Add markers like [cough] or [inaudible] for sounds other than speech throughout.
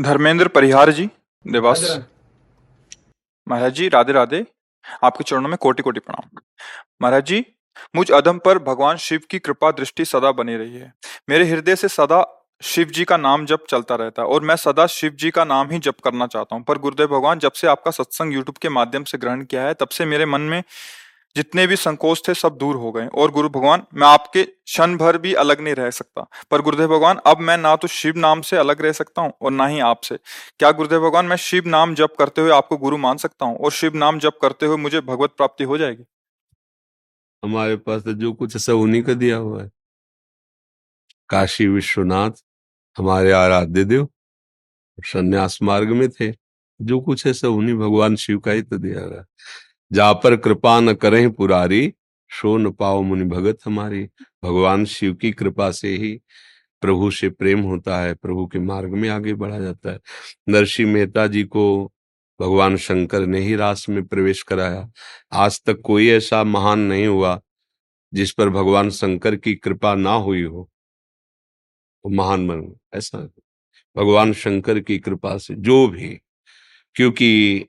धर्मेंद्र परिहार जी देवास। महाराज जी राधे राधे। आपके चरणों में कोटि कोटि प्रणाम। महाराज जी मुझ अधम पर भगवान शिव की कृपा दृष्टि सदा बनी रही है। मेरे हृदय से सदा शिव जी का नाम जप चलता रहता है और मैं सदा शिव जी का नाम ही जप करना चाहता हूँ। पर गुरुदेव भगवान जब से आपका सत्संग यूट्यूब के माध्यम से ग्रहण किया है तब से मेरे मन में जितने भी संकोच थे सब दूर हो गए। और गुरु भगवान, मैं आपके क्षण भर भी अलग नहीं रह सकता। पर गुरुदेव भगवान, अब मैं ना तो शिव नाम से अलग रह सकता हूँ और ना ही आपसे। क्या गुरुदेव भगवान, मैं शिव नाम जप करते हुए आपको गुरु मान सकता हूँ और शिव नाम जप करते हुए मुझे भगवत प्राप्ति हो जाएगी? हमारे पास तो जो कुछ सब उन्हीं का दिया हुआ है। काशी विश्वनाथ, हमारे आराध्य देव, संन्यास मार्ग में थे। जो कुछ है, सब उन्हीं भगवान शिव का ही तो दिया हुआ है। जा पर कृपा न करें पुरारी शो न पाओ मुनि भगत हमारी। भगवान शिव की कृपा से ही प्रभु से प्रेम होता है, प्रभु के मार्ग में आगे बढ़ा जाता है। नरसिंह मेहता जी को भगवान शंकर ने ही रास में प्रवेश कराया। आज तक कोई ऐसा महान नहीं हुआ, जिस पर भगवान शंकर की कृपा ना हुई हो। वो महान बन ऐसा भगवान शंकर की कृपा से, जो भी, क्योंकि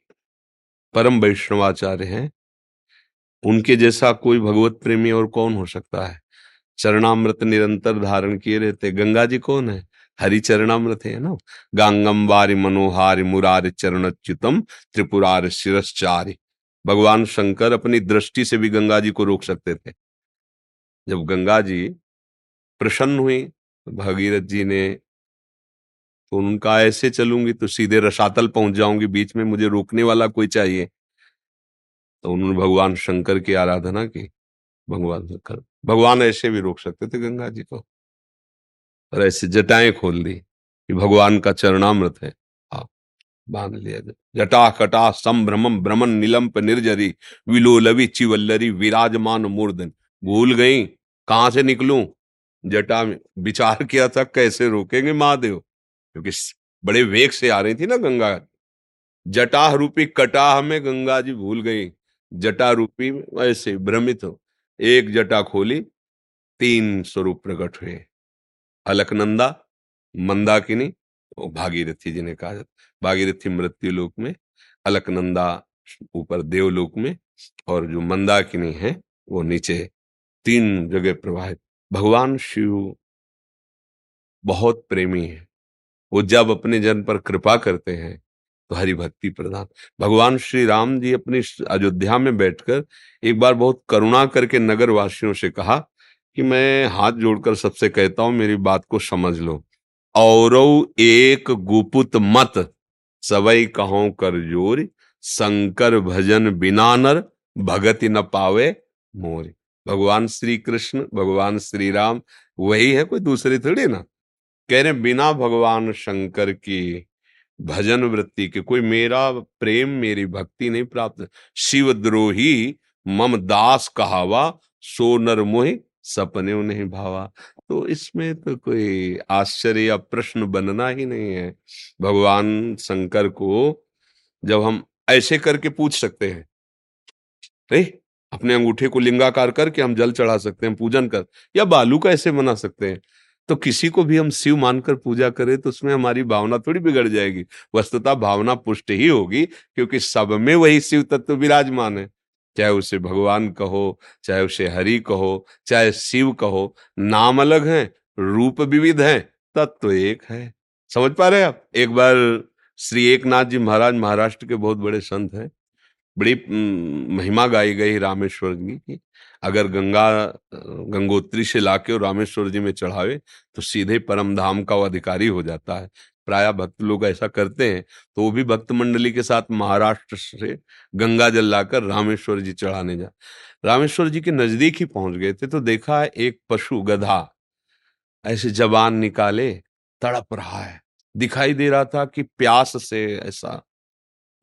परम वैष्णवाचार्य हैं। उनके जैसा कोई भगवत प्रेमी और कौन हो सकता है? चरणामृत निरंतर धारण किए रहते गंगा जी कौन है? हरि चरणामृत है ना? गांगम वारि मनोहारि मुरारि चरणच्युतम त्रिपुरार शिरश्चारि। भगवान शंकर अपनी दृष्टि से भी गंगा जी को रोक सकते थे। जब गंगा जी प्रसन्न हुई भगीरथ जी ने तो उनका ऐसे चलूँगी तो सीधे रसातल पहुँच जाऊँगी, बीच में मुझे रोकने वाला कोई चाहिए। तो उन्होंने भगवान शंकर की आराधना की, भगवान शंकर, भगवान ऐसे भी रोक सकते थे गंगा जी को। और ऐसे जटाएँ खोल दी कि भगवान का चरणामृत है हाँ बाँध लिया जटा कटा संभ्रमम भ्रमण निलंप निर्जरी, विलोलवी चिवल्लरी विराजमान मूर्धन। भूल गई, कहाँ से निकलूं? जटा में विचार किया था, कैसे रोकेंगे महादेव? क्योंकि बड़े वेग से आ रही थी ना गंगा। जटाह रूपी कटाह में गंगा जी भूल गई। जटा रूपी ऐसे भ्रमित हो। एक जटा खोली, तीन स्वरूप प्रकट हुए। अलकनंदा, मंदाकिनी, और भागीरथी जी ने कहा, भागीरथी मृत्यु लोक में, अलकनंदा ऊपर देवलोक में, और जो मंदाकिनी है, वो नीचे तीन जगह प्रवाहित। भगवान शिव बहुत प्रेमी है। वो जब अपने जन पर कृपा करते हैं तो हरि भक्ति प्रदान भगवान श्री राम जी अपनी अयोध्या में बैठकर एक बार बहुत करुणा करके नगर वासियों से कहा कि मैं हाथ जोड़कर सबसे कहता हूँ, मेरी बात को समझ लो। और एक गुपुत मत सवई कहो कर ज़ोर, शंकर भजन बिना नर, भगति न पावे मोर। भगवान श्री कृष्ण, भगवान श्री राम, वही है, कोई दूसरी थोड़ी ना। कह रहे बिना भगवान शंकर की भजन वृत्ति के, कोई मेरा प्रेम, मेरी भक्ति नहीं प्राप्त। शिव द्रोही, मम दास कहावा, सो नर मोहि, सपने नहीं भावा। तो इसमें तो कोई आश्चर्य या प्रश्न बनना ही नहीं है। भगवान शंकर को जब हम ऐसे करके पूछ सकते हैं रे अपने अंगूठे को लिंगाकार करके हम जल चढ़ा सकते हैं, पूजन कर, या बालू का ऐसे बना सकते हैं। तो किसी को भी हम शिव मानकर पूजा करें तो उसमें हमारी भावना थोड़ी बिगड़ जाएगी। वस्तुतः भावना पुष्ट ही होगी, क्योंकि सब में वही शिव तत्व विराजमान है। चाहे उसे भगवान कहो, चाहे उसे हरि कहो, चाहे शिव कहो, नाम अलग है, रूप विविध है, तत्व एक है। समझ पा रहे आप? एक बार श्री एक नाथ जी महाराज महाराष्ट्र के बहुत बड़े संत हैं। बड़ी महिमा गाई गई रामेश्वर जी की। अगर गंगा, गंगोत्री से लाके और रामेश्वर जी में चढ़ावे तो सीधे परम धाम का वो अधिकारी हो जाता है। प्राय भक्त लोग ऐसा करते हैं तो वो भी भक्त मंडली के साथ महाराष्ट्र से गंगा जल लाकर रामेश्वर जी चढ़ाने जा। रामेश्वर जी के नज़दीक ही पहुँच गए थे तो देखा है एक पशु गधा ऐसे जबान निकाले, तड़प रहा है। दिखाई दे रहा था कि प्यास से ऐसा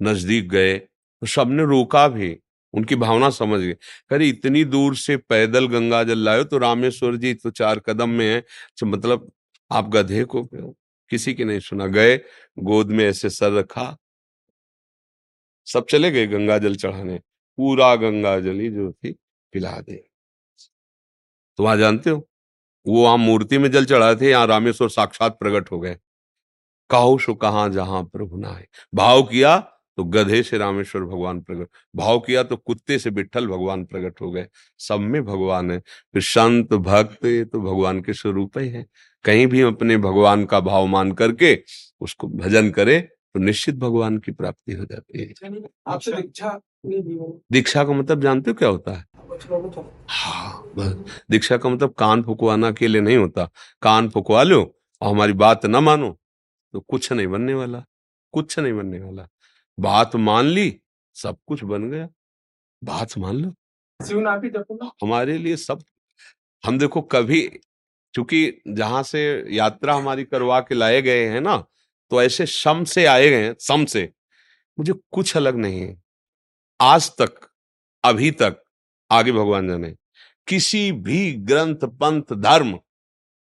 नज़दीक गए तो सबने रोका भी, उनकी भावना समझ गए। अरे इतनी दूर से पैदल गंगा जल लाए तो रामेश्वर जी तो चार कदम में है तो मतलब आप गधे को किसी की नहीं सुना। गए, गोद में ऐसे सर रखा। सब चले गए गंगा जल चढ़ाने, पूरा गंगा जल ही जो थी, पिला दे। तो वहाँ जानते हो, वो वहाँ मूर्ति में जल चढ़ाए थे, यहाँ रामेश्वर साक्षात प्रकट हो गए। कहो सो कहा जहाँ प्रभु नाय भाव किया तो गधे से रामेश्वर भगवान प्रकट भाव किया तो कुत्ते से बिठल भगवान प्रकट हो गए। सब में भगवान है। फिर संत भक्त ये तो भगवान के स्वरूप ही है। कहीं भी अपने भगवान का भाव मान करके उसको भजन करे तो निश्चित भगवान की प्राप्ति हो जाती है। आपसे दीक्षा दीक्षा का मतलब जानते हो क्या होता है? हाँ दीक्षा का मतलब कान फुकवाना के लिए नहीं होता। कान फुकवा लो और हमारी बात ना मानो तो कुछ नहीं बनने वाला कुछ नहीं बनने वाला। बात मान ली सब कुछ बन गया। बात मान लो। हमारे लिए सब हम देखो कभी क्योंकि जहाँ से यात्रा हमारी करवा के लाए गए हैं ना तो ऐसे शम से आए गए हैं सम से मुझे कुछ अलग नहीं है। आज तक अभी तक आगे भगवान जाने किसी भी ग्रंथ पंथ धर्म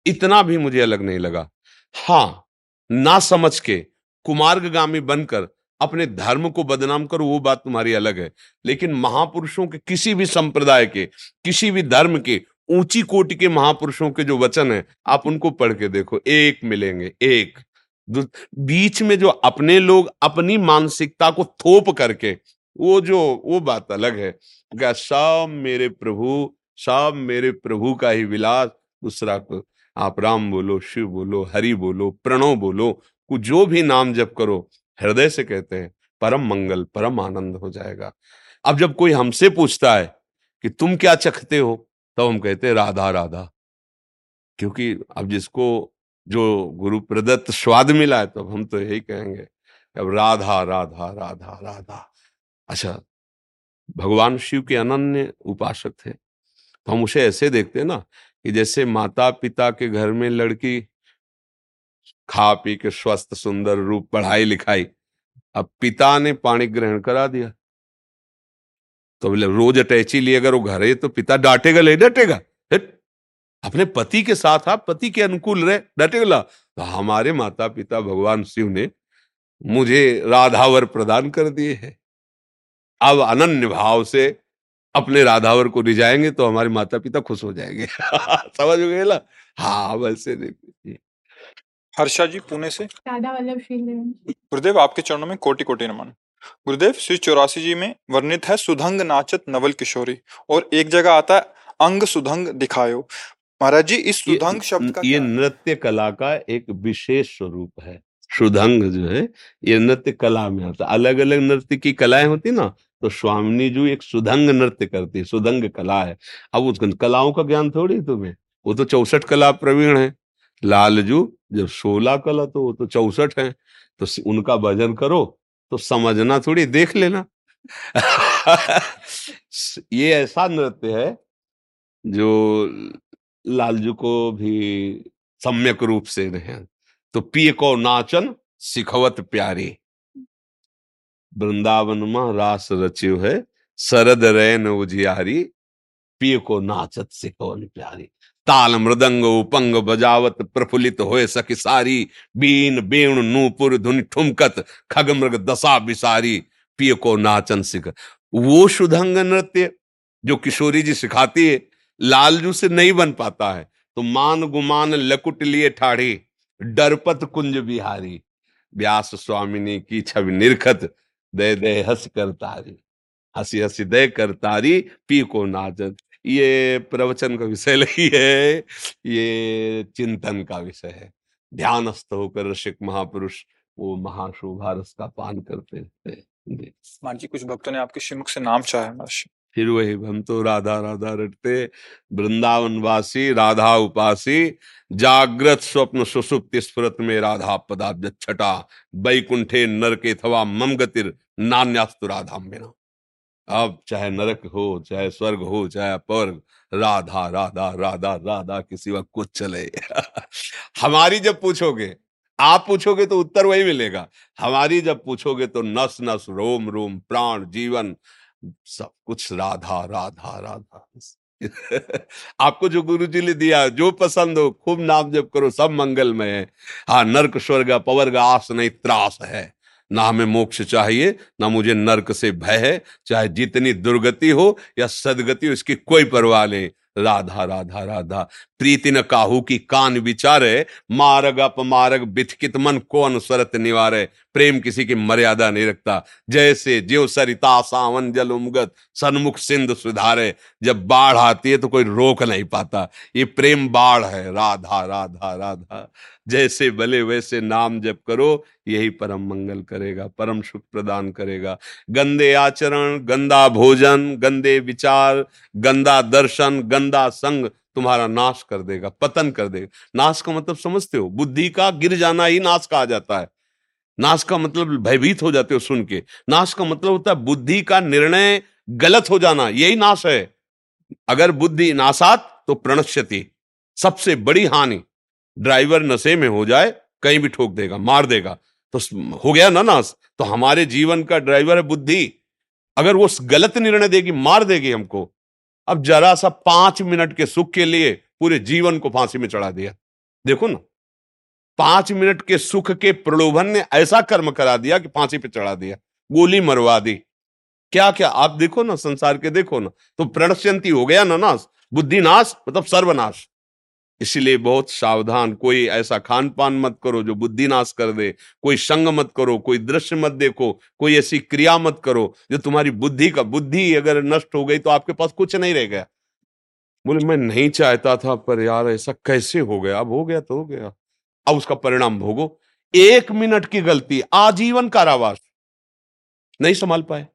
इतना भी मुझे अलग नहीं लगा। हाँ ना समझ के कुमार्गामी बनकर अपने धर्म को बदनाम करो, वो बात तुम्हारी अलग है। लेकिन महापुरुषों के किसी भी संप्रदाय के, किसी भी धर्म के, ऊँची कोटि के महापुरुषों के जो वचन है, आप उनको पढ़ के देखो, एक मिलेंगे, एक। बीच में जो अपने लोग अपनी मानसिकता को थोप करके, वो जो, वो बात अलग है। क्या सब मेरे प्रभु, सब मेरे प्रभु का ही विलास। दूसरा को, आप राम बोलो, शिव बोलो, हरि बोलो, प्रणव बोलो जो भी नाम जप करो हृदय से कहते हैं, परम मंगल, परम आनंद हो जाएगा। अब जब कोई हमसे पूछता है कि तुम क्या चखते हो, तब हम कहते हैं, राधा राधा। क्योंकि अब जिसको जो गुरु प्रदत्त स्वाद मिला है तो हम तो यही कहेंगे, अब राधा राधा राधा राधा। अच्छा भगवान शिव के अनन्य उपासक थे। तो हम उसे ऐसे देखते हैं ना कि जैसे माता पिता के घर में लड़की खा पी के स्वस्थ, सुंदर रूप पढ़ाई लिखाई। अब पिता ने पानी ग्रहण करा दिया। तो बोले, रोज अटैची लिए अगर वो घर है तो पिता डांटेगा ले डांटेगा। अपने पति के साथ आप पति के अनुकूल रहे, डांटेगा। तो हमारे माता पिता भगवान शिव ने मुझे राधावर प्रदान कर दिए है। अब अनन्य भाव से अपने राधावर को रिझाएँगे तो हमारे माता पिता खुश हो जाएँगे। [laughs] समझ गए ना? हाँ वैसे देखिए। हर्षा जी पुणे से। गुरुदेव आपके चरणों में कोटि कोटि नमन। गुरुदेव श्री चौरासी जी में वर्णित है सुधंग नाचत नवल किशोरी। और एक जगह आता है अंग सुधंग दिखायो। महाराज जी इस सुधंग शब्द का ये नृत्य कला का एक विशेष स्वरूप है। सुधंग जो है ये नृत्य कला में आता अलग अलग नृत्य की कलाएँ होती ना तो स्वामिनी जी एक सुधंग नृत्य करती सुधंग कला है। अब उस कलाओं का ज्ञान थोड़ी तुम्हें। वो तो चौसठ कला प्रवीण है। लालजू जब सोलह कला तो वो तो चौसठ है तो उनका भजन करो तो समझना थोड़ी, देख लेना। ये ऐसा नृत्य है, जो लालजू को भी सम्यक रूप से नहीं तो पिए को नाचन, सिखवत प्यारे। वृंदावन में रास रच्यो है शरद रैन उजियारी पिय को नाचत, सिखवन प्यारी। ताल मृदंग उपंग बजावत प्रफुल्लित होए सखी सारी। बीन, बेण, नूपुर, धुन, ठुमकत, खग मृग, दशा, बिसारी, पिय को नाचन सिख। वो शुधंग नृत्य जो किशोरी जी सिखाती है, लालजू से नहीं बन पाता है। तो मान गुमान लकुट लिए ठाढ़ी, डरपत कुंज बिहारी। व्यास स्वामिनी की छवि निरखत, दे दे हंस कर तारी। हँसी हँसी दे कर तारी पी को नाचत ये प्रवचन का विषय [laughs] नहीं है ये चिंतन का विषय है। ध्यानस्थ होकर ऋषिक महापुरुष वो महाशोभा रस का पान करते रहते मान जी। कुछ भक्तों ने आपके श्रीमुख से नाम चाहा है फिर वही हम तो राधा राधा रटते वृंदावन वासी राधा उपासी जागृत स्वप्न सुसुप्त स्फुरत में राधा पदाब्ज छटा बैकुंठे नर के थवा मम गतिर नान्यास्तु राधा मेरा अब चाहे नरक हो, चाहे स्वर्ग हो, चाहे पर्ग राधा राधा राधा राधा किसी वक्त कुछ चले। [laughs] हमारी जब पूछोगे, आप पूछोगे तो उत्तर वही मिलेगा। हमारी जब पूछोगे तो नस नस, रोम रोम, प्राण, जीवन, सब कुछ राधा राधा राधा। [laughs] आपको जो गुरु जी ने दिया, जो पसंद हो, खूब नाम जप करो, सब मंगलमय है। हाँ नर्क, स्वर्ग पवर्ग आस नहीं, त्रास है। ना हमें मोक्ष चाहिए, ना मुझे नरक से भय है। चाहे जितनी दुर्गति हो या सदगति हो, इसकी कोई परवाह नहीं। राधा राधा राधा। प्रीति न काहू की कान विचारे, मारग अपमारग बिथकित मन को अनुसरत निवारे। प्रेम किसी की मर्यादा नहीं रखता। जैसे ज्यो सरिता सावन जल उमगत, सन्मुख सिंध सुधारे। जब बाढ़ आती है तो कोई रोक नहीं पाता। ये प्रेम बाढ़ है। राधा राधा राधा। जैसे भले वैसे नाम जप करो, यही परम मंगल करेगा, परम सुख प्रदान करेगा। गंदे आचरण, गंदा भोजन, गंदे विचार, गंदा दर्शन, गंदा संग तुम्हारा नाश कर देगा, पतन कर देगा। नाश का मतलब समझते हो? बुद्धि का गिर जाना ही नाश कहा जाता है। नाश का मतलब भयभीत हो जाते हो सुन के। नाश का मतलब होता है बुद्धि का निर्णय गलत हो जाना, यही नाश है। अगर बुद्धि नाशात तो प्रणश्यति, सबसे बड़ी हानि। ड्राइवर नशे में हो जाए, कहीं भी ठोक देगा, मार देगा तो हो गया ना नाश तो हमारे जीवन का ड्राइवर है बुद्धि। अगर वो गलत निर्णय देगी, मार देगी हमको। अब जरा सा पाँच मिनट के सुख के लिए पूरे जीवन को फांसी में चढ़ा दिया। देखो ना। पाँच मिनट के सुख के प्रलोभन ने ऐसा कर्म करा दिया कि फांसी पे चढ़ा दिया, गोली मरवा दी। क्या क्या आप देखो ना, संसार के देखो ना। तो प्रणश्यंती हो गया ना नाश बुद्धि नाश मतलब सर्वनाश। इसलिए बहुत सावधान, कोई ऐसा खान पान मत करो जो बुद्धि नाश कर दे, कोई संग मत करो, कोई दृश्य मत देखो, कोई ऐसी क्रिया मत करो जो तुम्हारी बुद्धि का, बुद्धि अगर नष्ट हो गई तो आपके पास कुछ नहीं रह गया। बोले, मैं नहीं चाहता था, पर यार ऐसा कैसे हो गया? अब हो गया तो हो गया। अब उसका परिणाम भोगो। एक मिनट की गलती, आजीवन कारावास। नहीं संभाल पाए।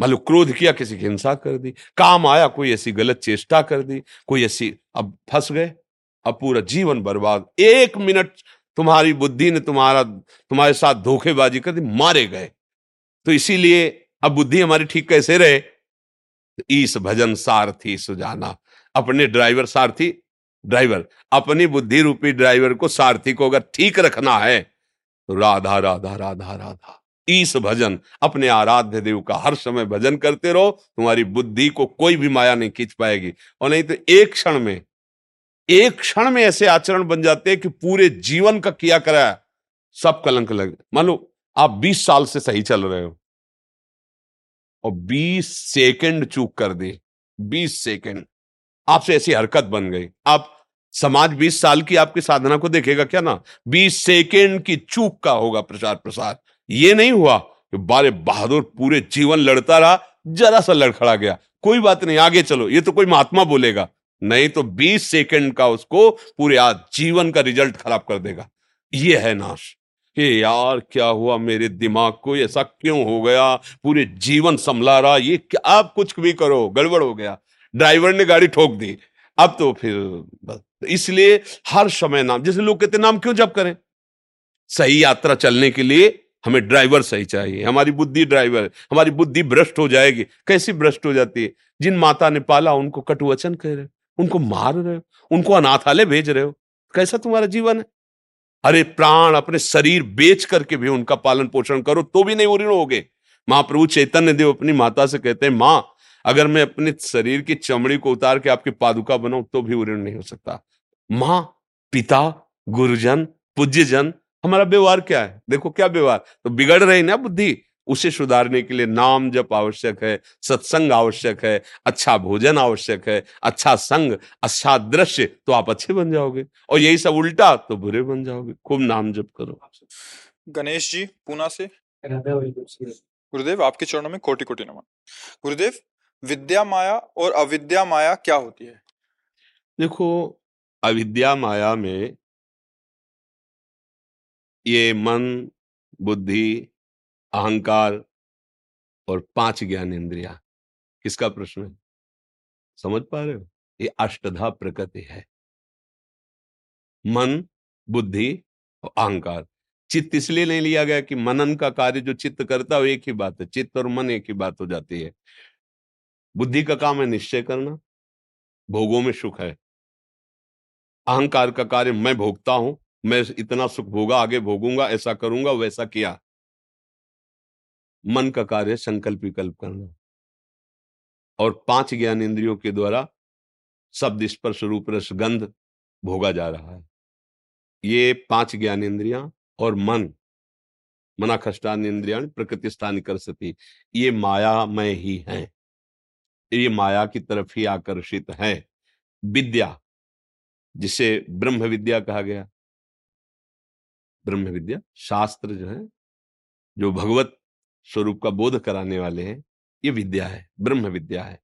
मान लो क्रोध किया, किसी की हिंसा कर दी। काम आया, कोई ऐसी गलत चेष्टा कर दी, कोई ऐसी अब फंस गए। अब पूरा जीवन बर्बाद। एक मिनट तुम्हारी बुद्धि ने तुम्हारा, तुम्हारे साथ धोखेबाजी कर दी, मारे गए। तो इसीलिए अब बुद्धि हमारी ठीक कैसे रहे? तो ईस भजन सारथी सुजाना, अपने ड्राइवर सारथी ड्राइवर, अपनी बुद्धि रूपी ड्राइवर को सारथी को अगर ठीक रखना है तो राधा राधा राधा राधा, ईस भजन, अपने आराध्य देव का हर समय भजन करते रहो, तुम्हारी बुद्धि को कोई भी माया नहीं खींच पाएगी। और नहीं तो एक क्षण में, एक क्षण में ऐसे आचरण बन जाते हैं कि पूरे जीवन का किया कराया, सब कलंक लगे मान लो, आप 20 साल से सही चल रहे हो। और 20 सेकंड चूक कर दे 20 सेकंड। आपसे ऐसी हरकत बन गई। आप समाज 20 साल की आपकी साधना को देखेगा क्या ना? 20 सेकेंड की चूक का होगा प्रचार प्रसार। ये नहीं हुआ कि बारे बहादुर पूरे जीवन लड़ता रहा, जरा सा लड़खड़ा गया। कोई बात नहीं, आगे चलो, ये तो कोई महात्मा बोलेगा। नहीं तो 20 सेकंड का उसको पूरे आज जीवन का रिज़ल्ट खराब कर देगा। ये है नाश। कि यार, क्या हुआ मेरे दिमाग को? ऐसा क्यों हो गया? पूरे जीवन संभला रहा, ये क्या आप कुछ भी करो? गड़बड़ हो गया। ड्राइवर ने गाड़ी ठोक दी। अब तो फिर इसलिए हर समय नाम, जैसे लोग कहते नाम क्यों जब करें? सही यात्रा चलने के लिए हमें ड्राइवर सही चाहिए। हमारी बुद्धि ड्राइवर, हमारी बुद्धि भ्रष्ट हो जाएगी। कैसी भ्रष्ट हो जाती है? जिन माता ने पाला, उनको कटुवचन कह रहे हो, उनको मार रहे हो, उनको अनाथालय भेज रहे हो। कैसा तुम्हारा जीवन है? अरे प्राण अपने शरीर बेच करके भी उनका पालन पोषण करो तो भी नहीं उऋण होगे। महाप्रभु चैतन्य देव अपनी माता से कहते हैं, माँ अगर मैं अपने शरीर की चमड़ी को उतार के आपकी पादुका बनाऊँ तो भी उऋण नहीं हो सकता। माँ पिता गुरुजन पूज्यजन हमारा व्यवहार क्या है? देखो क्या व्यवहार? तो बिगड़ रही ना बुद्धि? उसे सुधारने के लिए नाम जप आवश्यक है सत्संग आवश्यक है अच्छा भोजन आवश्यक है अच्छा संग अच्छा दृश्य तो आप अच्छे बन जाओगे। और यही सब उल्टा तो बुरे बन जाओगे। खूब नाम जप करो गणेश जी पूना से। गुरुदेव आपके चरणों में कोटि कोटि नमन गुरुदेव विद्या माया और अविद्या माया क्या होती है? देखो अविद्या माया में ये मन बुद्धि अहंकार और पाँच ज्ञान इंद्रिया किसका प्रश्न है? समझ पा रहे हो? ये अष्टधा प्रकृति है। मन बुद्धि और अहंकार। चित्त इसलिए नहीं लिया गया कि मनन का कार्य जो चित्त करता है एक ही बात है। चित्त और मन एक ही बात हो जाती है। बुद्धि का काम है निश्चय करना, भोगों में सुख है। अहंकार का कार्य मैं भोगता हूँ, मैं इतना सुख भोगा, आगे भोगूँगा, ऐसा करूँगा, वैसा किया। मन का कार्य संकल्प विकल्प करना। और पाँच ज्ञान इंद्रियों के द्वारा शब्द स्पर्श रूप रस गंध भोगा जा रहा है। ये पाँच ज्ञान इंद्रियाँ और मन मना खष्टान इंद्रिया प्रकृति स्थान कर सती। ये माया मायामय ही है। ये माया की तरफ़ ही आकर्षित है। विद्या, जिसे ब्रह्म विद्या कहा गया। ब्रह्म विद्या, शास्त्र जो है, जो भगवत स्वरूप का बोध कराने वाले हैं, ये विद्या है, ब्रह्म विद्या है।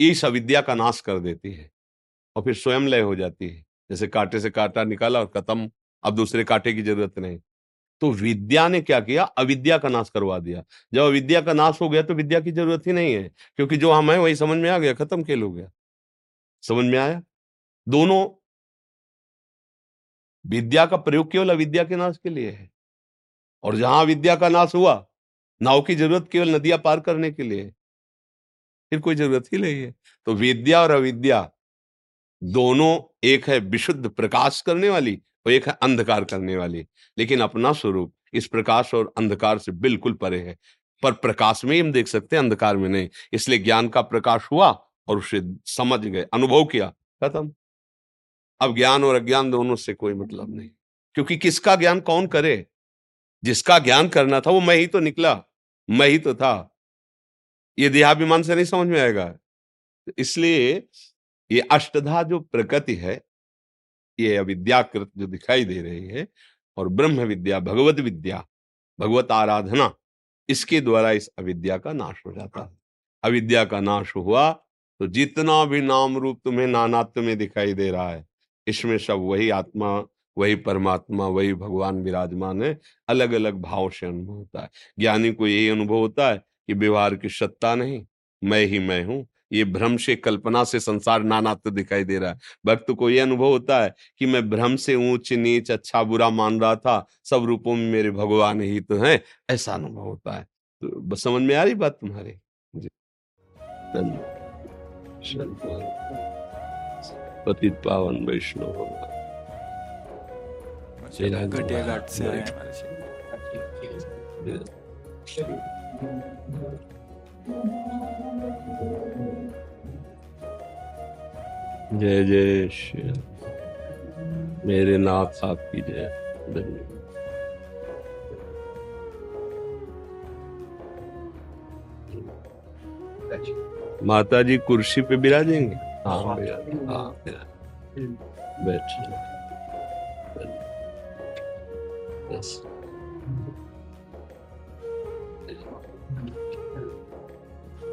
इस अविद्या का नाश कर देती है और फिर स्वयं लय हो जाती है। जैसे कांटे से कांटा निकाला और खत्म, अब दूसरे कांटे की ज़रूरत नहीं। तो विद्या ने क्या किया? अविद्या का नाश करवा दिया। जब अविद्या का नाश हो गया तो विद्या की ज़रूरत ही नहीं है, क्योंकि जो हम है वही समझ में आ गया, खत्म खेल हो गया। समझ में आया? दोनों विद्या का प्रयोग केवल अविद्या के नाश के लिए है। और जहाँ विद्या का नाश हुआ, नाव की ज़रूरत केवल नदियाँ पार करने के लिए फिर कोई ज़रूरत ही नहीं है। तो विद्या और अविद्या दोनों, एक है विशुद्ध प्रकाश करने वाली और एक है अंधकार करने वाली। लेकिन अपना स्वरूप इस प्रकाश और अंधकार से बिल्कुल परे है। पर प्रकाश में ही हम देख सकते हैं, अंधकार में नहीं। इसलिए ज्ञान का प्रकाश हुआ और उसे समझ गए, अनुभव किया, खत्म। अब ज्ञान और अज्ञान दोनों से कोई मतलब नहीं। क्योंकि किसका ज्ञान कौन करे? जिसका ज्ञान करना था, वो मैं ही तो निकला। मैं ही तो था। ये देहाभिमान से नहीं समझ में आएगा। इसलिए ये अष्टधा जो प्रकृति है ये अविद्याकृत जो दिखाई दे रही है और ब्रह्म विद्या, भगवत विद्या, भगवत आराधना, इसके द्वारा इस अविद्या का नाश हो जाता है। अविद्या का नाश हुआ तो जितना भी नाम रूप तुम्हें नानात्व में दिखाई दे रहा है, इसमें सब वही आत्मा, वही परमात्मा, वही भगवान विराजमान है अलग अलग भाव से अनुभव होता है। ज्ञानी को यही अनुभव होता है कि व्यवहार की सत्ता नहीं, मैं ही मैं हूँ ये भ्रम से कल्पना से संसार नानात्व दिखाई दे रहा है। भक्त को ये अनुभव होता है कि मैं भ्रम से ऊंच नीच अच्छा बुरा मान रहा था सब रूपों में मेरे भगवान ही तो हैं ऐसा अनुभव होता है। तो समझ में आ रही बात तुम्हारी? जी। पतित पावन वैष्णव घटिया घाट से आए जय जय श्री मेरे नाथ आपकी जय धन्यवाद। माता जी कुर्सी पे बिराजेंगे हाँ हाँ बैठ बस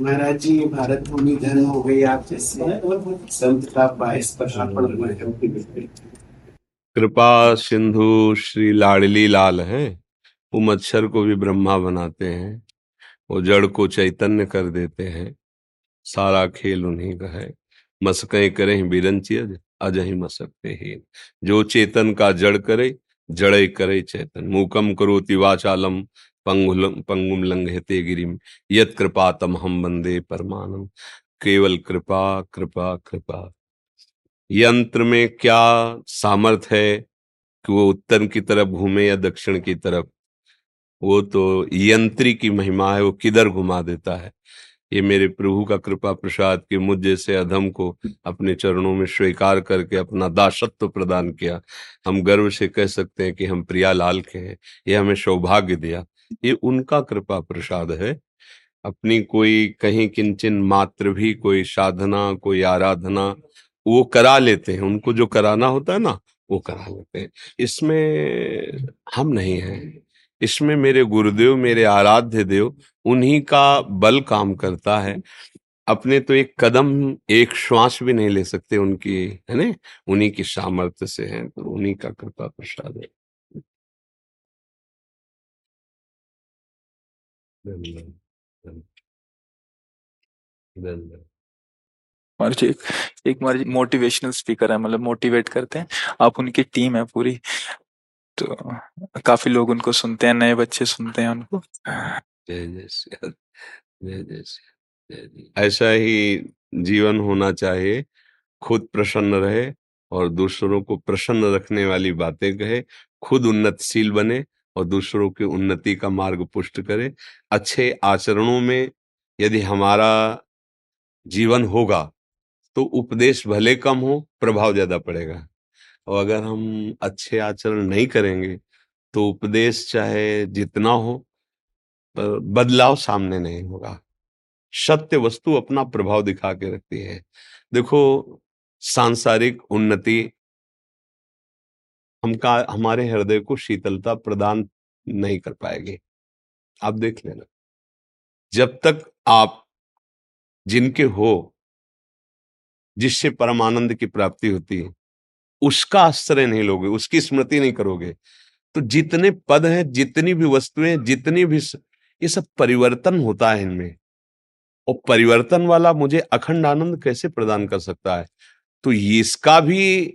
महाराज जी भारत भूमि धन हो गई आप जैसे संत का बाईस पर अर्पण कृपा सिंधु श्री लाडली लाल है। वो मच्छर को भी ब्रह्मा बनाते हैं। वो जड़ को चैतन्य कर देते हैं। सारा खेल उन्हीं का है। मसकें करें अज अजही मसकते ही। जो चेतन का जड़ करे, जड़े करे चेतन। मूकम करो तिवाचालम पंगुम लंघते गिरिम यत कृपा तम हम बंदे परमानम केवल कृपा कृपा कृपा। यंत्र में क्या सामर्थ है कि वो उत्तर की तरफ़ घूमे या दक्षिण की तरफ़? वो तो यंत्री की महिमा है, वो किधर घुमा देता है? ये मेरे प्रभु का कृपा प्रसाद के मुझ जैसे अधम को अपने चरणों में स्वीकार करके अपना दासत्व प्रदान किया। हम गर्व से कह सकते हैं कि हम प्रिया लाल के हैं। ये हमें सौभाग्य दिया। ये उनका कृपा प्रसाद है। अपनी कोई कहीं किंचन मात्र भी कोई साधना, कोई आराधना, वो करा लेते हैं। उनको जो कराना होता है ना, वो करा लेते हैं। इसमें हम नहीं हैं। इसमें मेरे गुरुदेव, मेरे आराध्य देव, उन्हीं का बल काम करता है। अपने तो एक कदम, एक श्वास भी नहीं ले सकते उनकी, है ना? उन्हीं की सामर्थ्य से है तो उन्हीं का कृपा प्रसाद है। एक एक मोटिवेशनल स्पीकर है मतलब मोटिवेट करते हैं। आप उनकी टीम है पूरी तो काफ़ी लोग उनको सुनते हैं नए बच्चे सुनते हैं उनको। ऐसा ही जीवन होना चाहिए खुद प्रसन्न रहे और दूसरों को प्रसन्न रखने वाली बातें कहे खुद उन्नतशील बने और दूसरों की उन्नति का मार्ग पुष्ट करे। अच्छे आचरणों में यदि हमारा जीवन होगा तो उपदेश भले कम हो, प्रभाव ज़्यादा पड़ेगा। और अगर हम अच्छे आचरण नहीं करेंगे तो उपदेश चाहे जितना हो पर बदलाव सामने नहीं होगा। सत्य वस्तु अपना प्रभाव दिखा के रखती है। देखो, सांसारिक उन्नति हमका, हमारे हृदय को शीतलता प्रदान नहीं कर पाएगी। आप देख लेना। जब तक आप जिनके हो, जिससे परमानंद की प्राप्ति होती है, उसका आश्रय नहीं लोगे, उसकी स्मृति नहीं करोगे तो जितने पद हैं, जितनी भी वस्तुएँ जितनी भी स... ये सब परिवर्तन होता है इनमें। और परिवर्तन वाला मुझे अखंड आनंद कैसे प्रदान कर सकता है? तो इसका भी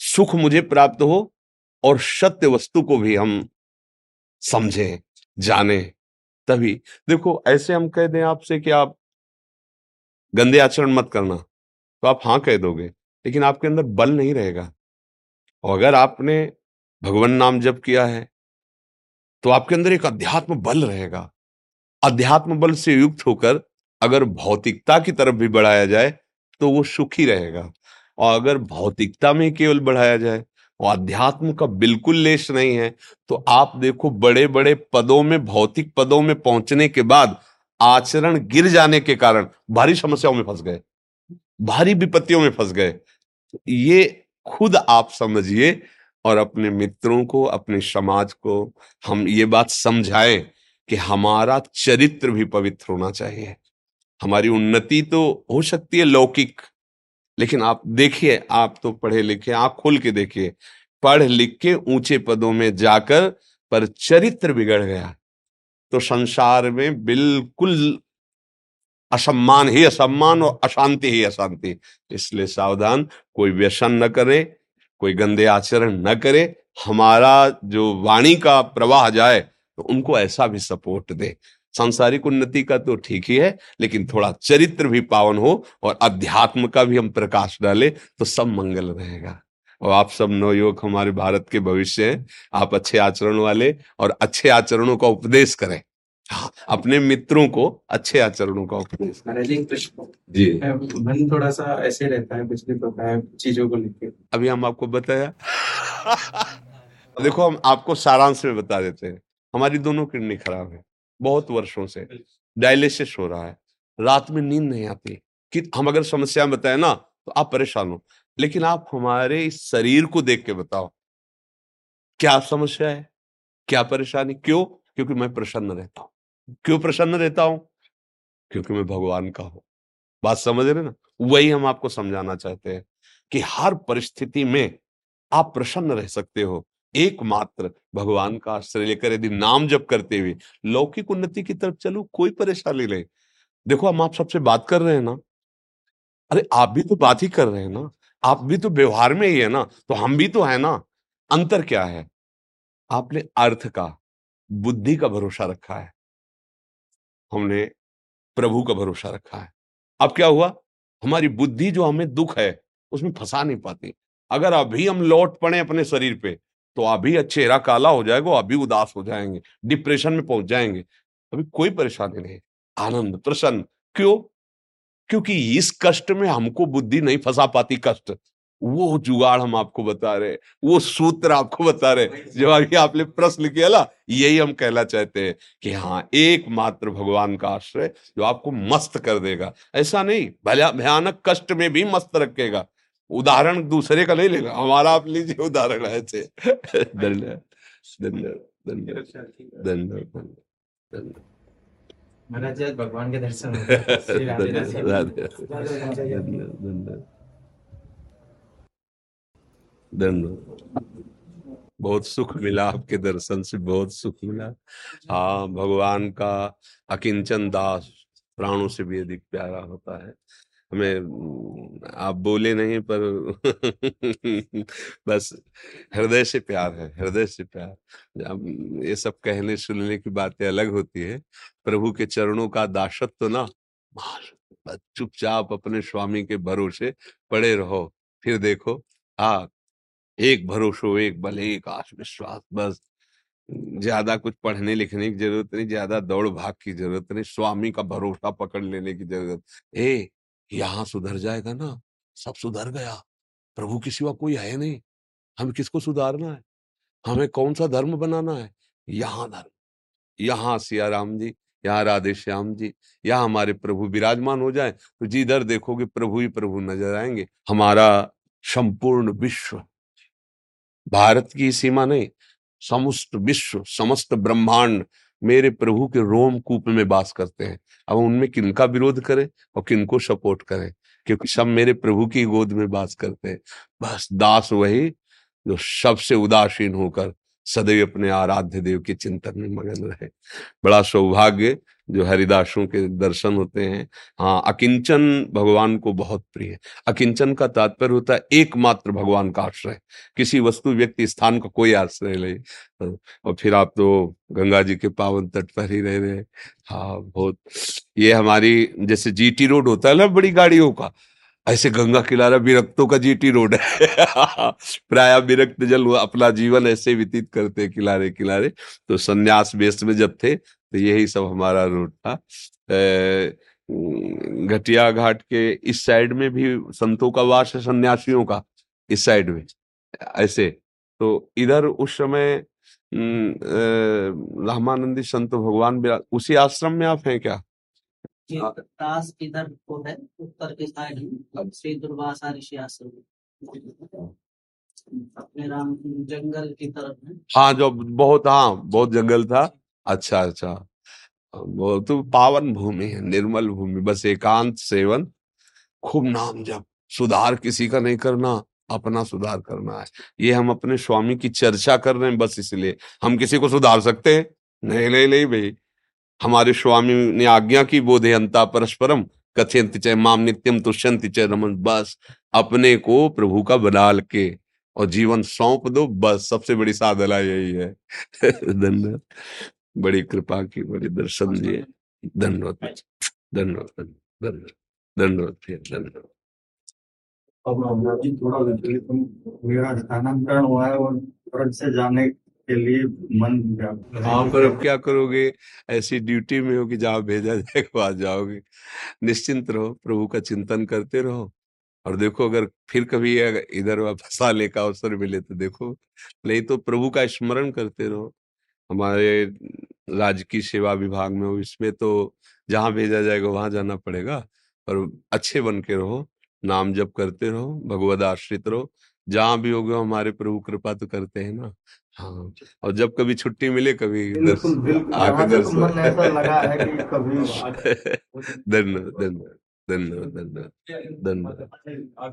सुख मुझे प्राप्त हो और सत्य वस्तु को भी हम समझें, जाने। तभी, देखो, ऐसे हम कह दें आपसे कि आप गंदे आचरण मत करना तो आप हाँ कह दोगे, लेकिन आपके अंदर बल नहीं रहेगा। और अगर आपने भगवान नाम जप किया है तो आपके अंदर एक अध्यात्म बल रहेगा। अध्यात्म बल से युक्त होकर अगर भौतिकता की तरफ़ भी बढ़ाया जाए तो वो सुखी रहेगा। और अगर भौतिकता में केवल बढ़ाया जाए और अध्यात्म का बिल्कुल लेश नहीं है। तो आप देखो बड़े बड़े पदों में, भौतिक पदों में पहुँचने के बाद आचरण गिर जाने के कारण भारी समस्याओं में फंस गए, भारी विपत्तियों में फंस गए। ये खुद आप समझिए और अपने मित्रों को, अपने समाज को हम ये बात समझाएँ कि हमारा चरित्र भी पवित्र होना चाहिए। हमारी उन्नति तो हो सकती है लौकिक लेकिन आप देखिए, आप तो पढ़े लिखे आप खोल के देखिए, पढ़ लिख के ऊँचे पदों में जाकर पर चरित्र बिगड़ गया। तो संसार में बिल्कुल असम्मान ही असम्मान और अशांति ही अशांति। इसलिए सावधान, कोई व्यसन न करे, कोई गंदे आचरण न करे, हमारा जो वाणी का प्रवाह जाए तो उनको ऐसा भी सपोर्ट दे। सांसारिक उन्नति का तो ठीक ही है लेकिन थोड़ा चरित्र भी पावन हो और अध्यात्म का भी हम प्रकाश डाले तो सब मंगल रहेगा। और आप सब नवयुवक हमारे भारत के भविष्य हैं आप अच्छे आचरण वाले और अच्छे आचरणों का उपदेश करें। हाँ, अपने मित्रों को अच्छे आचरणों का उपदेश जी। मन थोड़ा सा ऐसे रहता है विचलित होता है चीज़ों को लेकर अभी हम आपको बताया। देखो हम आपको सारांश में बता देते हैं। हमारी दोनों किडनी खराब है। बहुत वर्षों से। डायलिसिस हो रहा है। रात में नींद नहीं आती। कि हम अगर समस्या बताए ना तो आप परेशान हो। लेकिन आप हमारे इस शरीर को देख के बताओ। क्या समस्या है? क्या परेशानी? क्यों? क्योंकि मैं प्रसन्न रहता हूँ। क्यों प्रसन्न रहता हूँ? क्योंकि मैं भगवान का हूँ। बात समझ रहे ना? वही हम आपको समझाना चाहते हैं कि हर परिस्थिति में आप प्रसन्न रह सकते हो। एकमात्र भगवान का आश्रय लेकर यदि नाम जप करते हुए लौकिक उन्नति की तरफ़ चलो, कोई परेशानी नहीं। देखो, हम आप सबसे बात कर रहे हैं ना? अरे, आप भी तो बात ही कर रहे हैं ना? आप भी तो व्यवहार में ही है ना? तो हम भी तो है ना? अंतर क्या है? आपने अर्थ का, बुद्धि का भरोसा रखा है। हमने प्रभु का भरोसा रखा है। अब क्या हुआ? हमारी बुद्धि जो हमें दुख है, उसमें फंसा नहीं पाती। अगर अभी हम लौट पड़े अपने शरीर पे तो अभी चेहरा काला हो जाएगा अभी उदास हो जाएँगे, डिप्रेशन में पहुँच जाएँगे। अभी कोई परेशानी नहीं, आनंद, प्रसन्न। क्यों? क्योंकि इस कष्ट में हमको बुद्धि नहीं फंसा पाती कष्ट। वो जुगाड़ हम आपको बता रहे वो सूत्र आपको बता रहे जो अभी आपने प्रश्न किया ना, यही हम कहना चाहते हैं कि हाँ एकमात्र भगवान का आश्रय जो आपको मस्त कर देगा। ऐसा नहीं, भले भयानक कष्ट में भी मस्त रखेगा। उदाहरण दूसरे का नहीं लेगा हमारा आप लीजिए उदाहरण ऐसे धन्यवाद धन्यवाद धन्यवाद धन्यवाद धन्यवाद महाराज भगवान के दर्शन बहुत सुख मिला आपके दर्शन से बहुत सुख मिला। हाँ भगवान का अकिंचन दास प्राणों से भी अधिक प्यारा होता है। हमें, आप बोले नहीं, पर बस हृदय से प्यार है, हृदय से प्यार। ये सब कहने, सुनने की बातें अलग होती है। प्रभु के चरणों का दासत्व तो ना चुपचाप अपने स्वामी के भरोसे पड़े रहो, फिर देखो, हा, एक भरोसो, एक बल, एक आश विश्वास बस। ज़्यादा कुछ पढ़ने लिखने की ज़रूरत नहीं, ज़्यादा दौड़ भाग की ज़रूरत नहीं, स्वामी का भरोसा पकड़ लेने की ज़रूरत। ए यहाँ सुधर जाएगा ना, सब सुधर गया। प्रभु के सिवा कोई है नहीं। हमें किसको सुधारना है? हमें कौन सा धर्म बनाना है? यहाँ धर्म। यहाँ सिया राम जी, यहाँ राधे श्याम जी, यहाँ हमारे प्रभु विराजमान हो जाए तो जिधर देखोगे प्रभु ही प्रभु नज़र आएँगे। हमारा संपूर्ण विश्व। भारत की सीमा नहीं, समस्त विश्व, समस्त ब्रह्मांड मेरे प्रभु के रोम कूप में बास करते हैं। अब उनमें किनका विरोध करें और किनको सपोर्ट करें? क्योंकि सब मेरे प्रभु की गोद में बास करते हैं। बस दास वही जो सबसे उदासीन होकर सदैव अपने आराध्य देव के चिंतन में मगन रहे। बड़ा सौभाग्य जो हरिदासों के दर्शन होते हैं हाँ अकिंचन भगवान को बहुत प्रिय है। अकिंचन का तात्पर्य होता है, एकमात्र भगवान का आश्रय किसी वस्तु, व्यक्ति, स्थान का कोई आश्रय नहीं। और फिर आप तो गंगा जी के पावन तट पर ही रह रहे हाँ। बहुत। ये हमारी, जैसे जीटी रोड होता है ना बड़ी गाड़ियों का, ऐसे गंगा किनारा विरक्तों का जीटी रोड है। [laughs] प्राय विरक्त जल अपना जीवन ऐसे व्यतीत करते किनारे किनारे तो संन्यास वेश में जब थे तो यही सब हमारा रूट था। घटिया घाट के इस साइड में भी संतों का वास है सन्यासियों का इस साइड में ऐसे। तो इधर उस समय रामानंदी संत भगवान उसी आश्रम में आप हैं क्या? दास इधर को है उत्तर के साइड श्री दुर्वासा ऋषि आश्रम। अपने राम जंगल की तरफ़ है। हाँ जो बहुत हाँ बहुत जंगल था। अच्छा अच्छा। वो तो पावन भूमि है, निर्मल भूमि, बस एकांत सेवन। खूब नाम जब सुधार किसी का नहीं करना, अपना सुधार करना है। ये हम अपने स्वामी की चर्चा कर रहे हैं बस इसलिए। हम किसी को सुधार सकते हैं? नहीं नहीं नहीं भाई। हमारे स्वामी ने आज्ञा की, बोधे अंता परस्परम कथयंत चय माम नित्यम तुष्यंत चय रमन। बस अपने को प्रभु का बना के। और जीवन सौंप दो, बस सबसे बड़ी साधना यही है। [laughs] धन्यवाद। बड़ी कृपा की बड़ी दर्शन दिए। धन्यवाद। धन्यवाद धन्यवाद धन्यवाद धन्यवाद। अब जी थोड़ा विचलित हूँ मेरा स्थानांतरण हुआ है और तुरंत से जाने के लिए मन हाँ? पर अब क्या करोगे? ऐसी ड्यूटी में हो कि जहाँ भेजा जाएगा वहाँ जाओगे। निश्चिंत रहो प्रभु का चिंतन करते रहो। और देखो अगर फिर कभी इधर वापस आने का अवसर मिले तो देखो। नहीं तो प्रभु का स्मरण करते रहो। हमारे राज्य की सेवा विभाग में हो इसमें तो जहाँ भेजा जाएगा वहाँ जाना पड़ेगा। पर अच्छे बन के रहो नाम जप करते रहो भगवद आश्रित रहो। जहाँ भी होगे हमारे प्रभु कृपा तो करते हैं ना। हाँ और जब कभी छुट्टी मिले कभी आके तो है कि कभी [laughs] धन्यवाद धन्यवाद धन्यवाद धन्यवाद धन्यवाद।